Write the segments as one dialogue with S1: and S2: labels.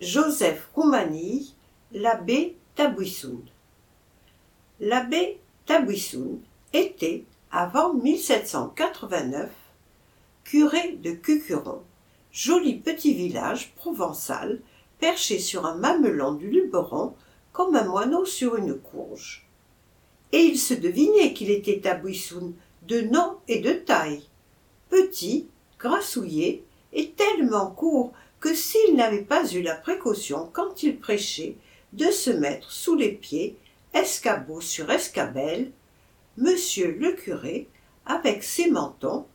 S1: Joseph Roumanille, l'abbé Tabouissoun. L'abbé Tabouissoun était, avant 1789, curé de Cucuron, joli petit village provençal perché sur un mamelon du Luberon comme un moineau sur une courge. Et il se devinait qu'il était Tabouissoun de nom et de taille, petit, grassouillé et tellement court que s'il n'avait pas eu la précaution quand il prêchait de se mettre sous les pieds, escabeau sur escabelle, monsieur le curé, avec ses mentons,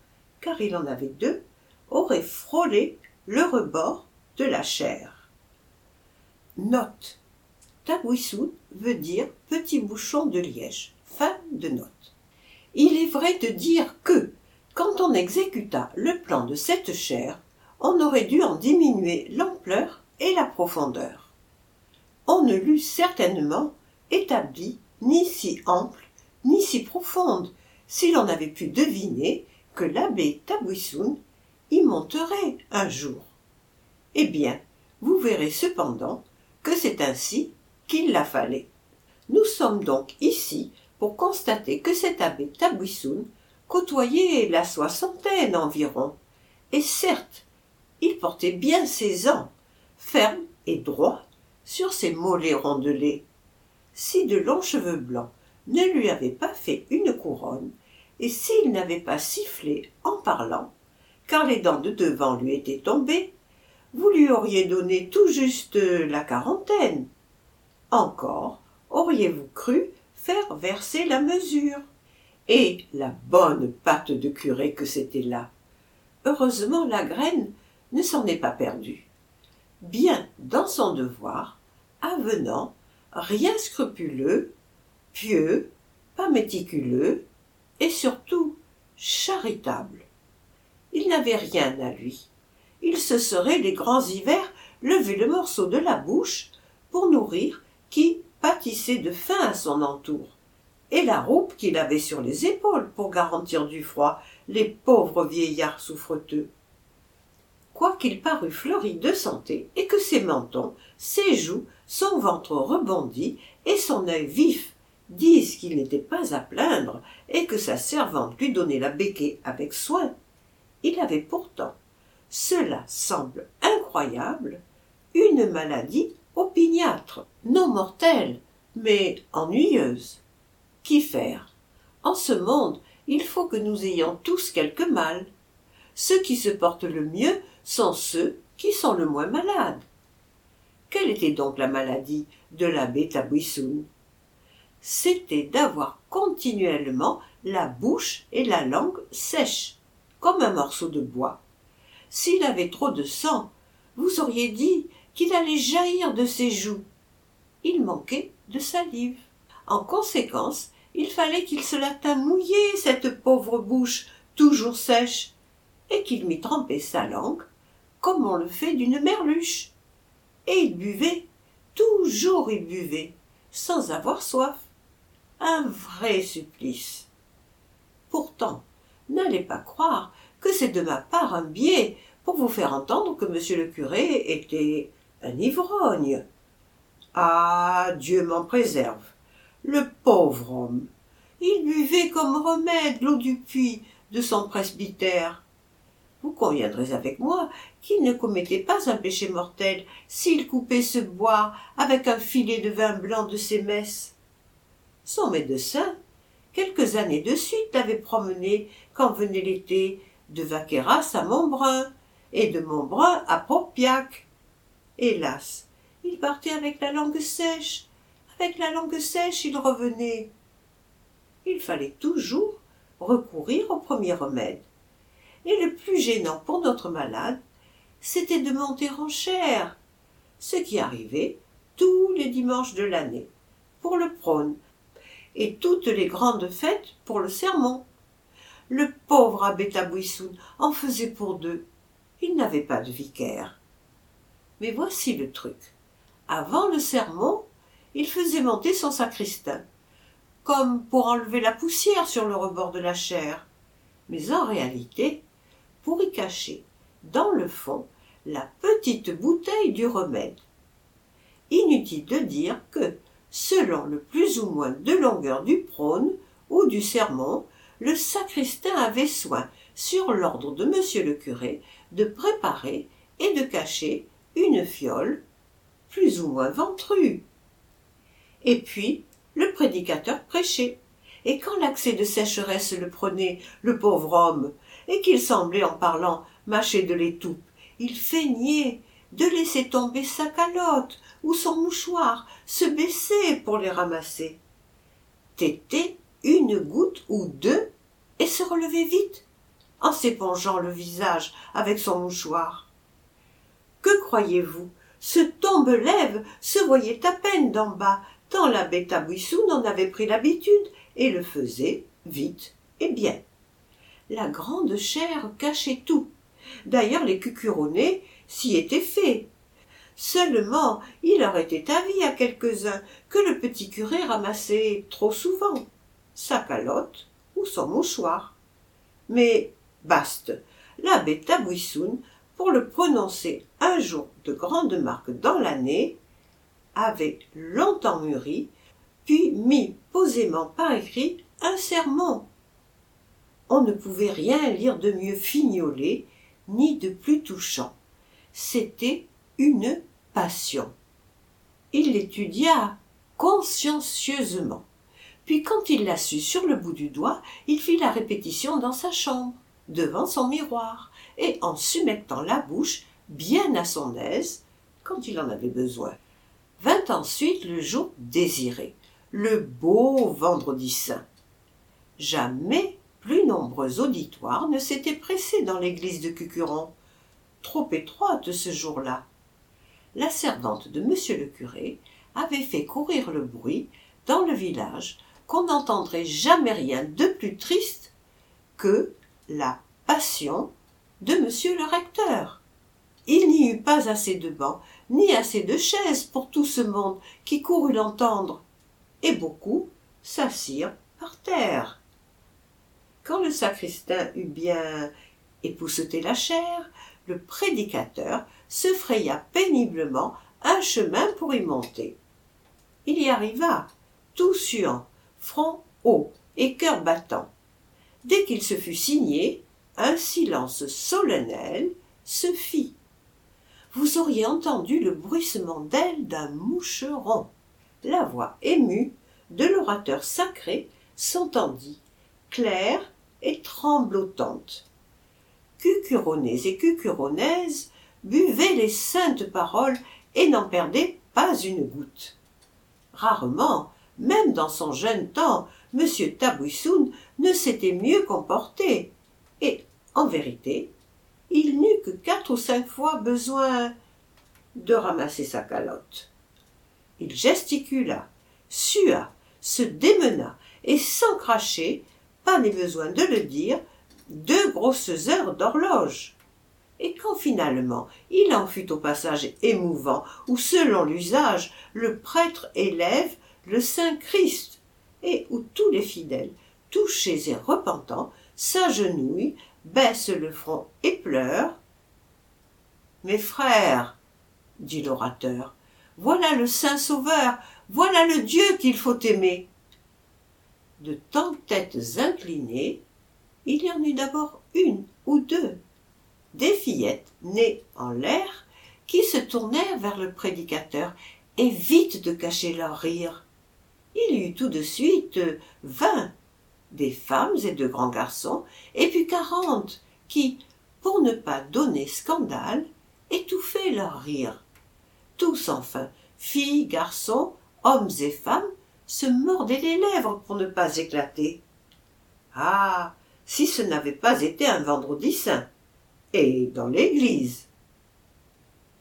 S1: car il en avait deux, aurait frôlé le rebord de la chair. Note. Veut dire petit bouchon de liège. Fin de note. Il est vrai de dire que, quand on exécuta le plan de cette chair, on aurait dû en diminuer l'ampleur et la profondeur. On ne l'eût certainement établi ni si ample ni si profonde si l'on avait pu deviner que l'abbé Tabouissoun y monterait un jour. Eh bien, vous verrez cependant que c'est ainsi qu'il la fallait. Nous sommes donc ici pour constater que cet abbé Tabouissoun côtoyait la soixantaine environ, et certes portait bien ses ans, ferme et droit, sur ses mollets rondelés. Si de longs cheveux blancs ne lui avaient pas fait une couronne, et s'il n'avait pas sifflé en parlant, car les dents de devant lui étaient tombées, vous lui auriez donné tout juste la quarantaine. Encore auriez-vous cru faire verser la mesure. Et la bonne patte de curé que c'était là. Heureusement la graine ne s'en est pas perdu. Bien dans son devoir, avenant, rien scrupuleux, pieux, pas méticuleux, et surtout charitable. Il n'avait rien à lui. Il se serait les grands hivers levé le morceau de la bouche pour nourrir qui pâtissait de faim à son entour, et la roupe qu'il avait sur les épaules pour garantir du froid les pauvres vieillards souffreteux quoiqu'il parût fleuri de santé, et que ses mentons, ses joues, son ventre rebondi, et son œil vif disent qu'il n'était pas à plaindre, et que sa servante lui donnait la béquée avec soin, il avait pourtant, cela semble incroyable, une maladie opiniâtre, non mortelle, mais ennuyeuse. Qu'y faire? En ce monde, il faut que nous ayons tous quelque mal. Ceux qui se portent le mieux sont ceux qui sont le moins malades. Quelle était donc la maladie de l'abbé Tabouissoun C'était d'avoir continuellement la bouche et la langue sèches, comme un morceau de bois. S'il avait trop de sang, vous auriez dit qu'il allait jaillir de ses joues. Il manquait de salive. En conséquence, il fallait qu'il se la tînt mouillée, cette pauvre bouche toujours sèche, et qu'il mit tremper sa langue comme on le fait d'une merluche. Et il buvait, toujours il buvait, sans avoir soif. Un vrai supplice. Pourtant, n'allez pas croire que c'est de ma part un biais pour vous faire entendre que monsieur le curé était un ivrogne. Ah. Dieu m'en préserve. Le pauvre homme. Il buvait comme remède l'eau du puits de son presbytère vous conviendrez avec moi qu'il ne commettait pas un péché mortel s'il coupait ce bois avec un filet de vin blanc de ses messes. Son médecin, quelques années de suite, l'avait promené, quand venait l'été, de Vaqueras à Montbrun, et de Montbrun à Propiac. Hélas, il partait avec la langue sèche. Avec la langue sèche, il revenait. Il fallait toujours recourir au premier remède et le plus gênant pour notre malade, c'était de monter en chair, ce qui arrivait tous les dimanches de l'année, pour le prône, et toutes les grandes fêtes pour le sermon. Le pauvre abbé Tabouissoun en faisait pour deux. Il n'avait pas de vicaire. Mais voici le truc. Avant le sermon, il faisait monter son sacristain, comme pour enlever la poussière sur le rebord de la chair. Mais en réalité, pour y cacher, dans le fond, la petite bouteille du remède, inutile de dire que, selon le plus ou moins de longueur du prône ou du sermon, le sacristain avait soin, sur l'ordre de monsieur le curé, de préparer et de cacher une fiole plus ou moins ventrue. Et puis, le prédicateur prêchait. Et quand l'accès de sécheresse le prenait, le pauvre homme, et qu'il semblait en parlant mâcher de l'étoupe, il feignait de laisser tomber sa calotte ou son mouchoir, se baisser pour les ramasser. Téter une goutte ou deux et se relever vite, en s'épongeant le visage avec son mouchoir. Que croyez-vous? Ce tombe-lève se voyait à peine d'en bas, tant l'abbé Tabouissou en avait pris l'habitude et le faisait vite et bien. La grande chair cachait tout. D'ailleurs, les cucuronnés s'y étaient faits. Seulement, il aurait été avis à quelques-uns que le petit curé ramassait trop souvent sa calotte ou son mouchoir. Mais baste, l'abbé Tabouissoun, pour le prononcer un jour de grande marque dans l'année, avait longtemps mûri, puis mis posément par écrit un sermon. On ne pouvait rien lire de mieux fignolé, ni de plus touchant. C'était une passion. Il l'étudia consciencieusement. Puis quand il l'a su sur le bout du doigt, il fit la répétition dans sa chambre, devant son miroir, et en s'humectant la bouche, bien à son aise, quand il en avait besoin. Vint ensuite le jour désiré, le beau vendredi saint. Jamais plus nombreux auditoires ne s'étaient pressés dans l'église de Cucuron, trop étroite ce jour-là. La servante de monsieur le curé avait fait courir le bruit dans le village qu'on n'entendrait jamais rien de plus triste que la passion de monsieur le recteur. Il n'y eut pas assez de bancs, ni assez de chaises pour tout ce monde qui courut l'entendre, et beaucoup s'assirent par terre. Quand le sacristain eut bien épousseté la chair, le prédicateur se fraya péniblement un chemin pour y monter. Il y arriva, tout suant, front haut et cœur battant. Dès qu'il se fut signé, un silence solennel se fit. Vous auriez entendu le bruissement d'ailes d'un moucheron. La voix émue de l'orateur sacré s'entendit, claire et tremblotante. Cucuronnés et cucuronnaises buvaient les saintes paroles et n'en perdaient pas une goutte. Rarement même dans son jeune temps, M. Tabouissoun ne s'était mieux comporté. Et, en vérité, il n'eut que quatre ou cinq fois besoin de ramasser sa calotte. Il gesticula, sua, se démena, et sans cracher, pas n'est besoin de le dire, deux grosses heures d'horloge. Et quand finalement il en fut au passage émouvant où, selon l'usage, le prêtre élève le Saint Christ, et où tous les fidèles, touchés et repentants, s'agenouillent, baissent le front et pleurent. Mes frères, dit l'orateur, voilà le Saint Sauveur, voilà le Dieu qu'il faut aimer. De tant têtes inclinées, il y en eut d'abord une ou deux, des fillettes nées en l'air, qui se tournèrent vers le prédicateur et vite de cacher leur rire il y eut tout de suite vingt, des femmes et de grands garçons, et puis quarante, qui, pour ne pas donner scandale, étouffaient leur rire. Tous enfin, filles, garçons, hommes et femmes, se mordaient les lèvres pour ne pas éclater. Ah. Si ce n'avait pas été un vendredi saint. Et dans l'église.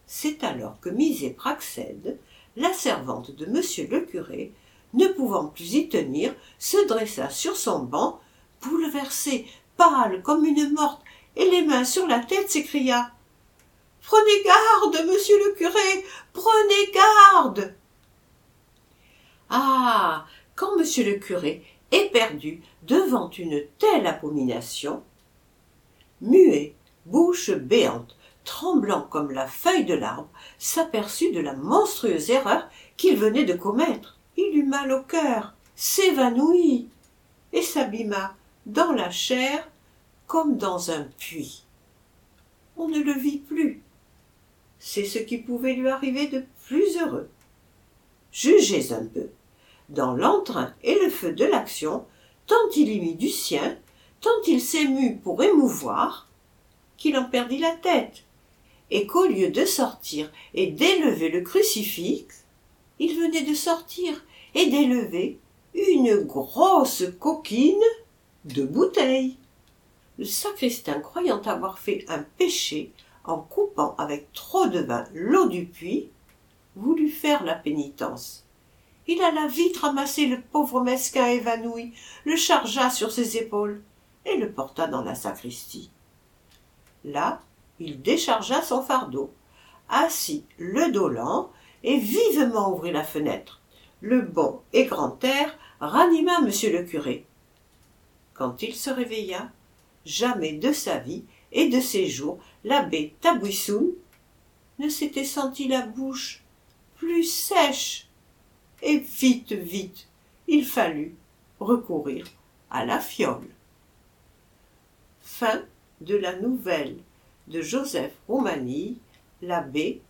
S1: C'est alors que Misé Praxède, la servante de monsieur le curé, ne pouvant plus y tenir, se dressa sur son banc, bouleversé, pâle comme une morte, et les mains sur la tête, s'écria Prenez garde, monsieur le curé, prenez garde. Ah. Quand monsieur le curé, éperdu devant une telle abomination, muet, bouche béante, tremblant comme la feuille de l'arbre, s'aperçut de la monstrueuse erreur qu'il venait de commettre. Il eut mal au cœur, s'évanouit et s'abîma dans la chair comme dans un puits. On ne le vit plus. C'est ce qui pouvait lui arriver de plus heureux. Jugez un peu. Dans l'entrain et le feu de l'action, tant il y mit du sien, tant il s'émut pour émouvoir, qu'il en perdit la tête, et qu'au lieu de sortir et d'élever le crucifix, il venait de sortir et d'élever une grosse coquine de bouteille. Le sacristain, croyant avoir fait un péché en coupant avec trop de vin l'eau du puits, voulut faire la pénitence. Il alla vite ramasser le pauvre mesquin évanoui, le chargea sur ses épaules et le porta dans la sacristie. Là, il déchargea son fardeau, assit le dos lent et vivement ouvrit la fenêtre. Le bon et grand air ranima monsieur le curé. Quand il se réveilla, jamais de sa vie et de ses jours l'abbé Tabouissoun ne s'était senti la bouche plus sèche. Et vite, vite, il fallut recourir à la fiole. Fin de la nouvelle de Joseph Roumani, l'abbé.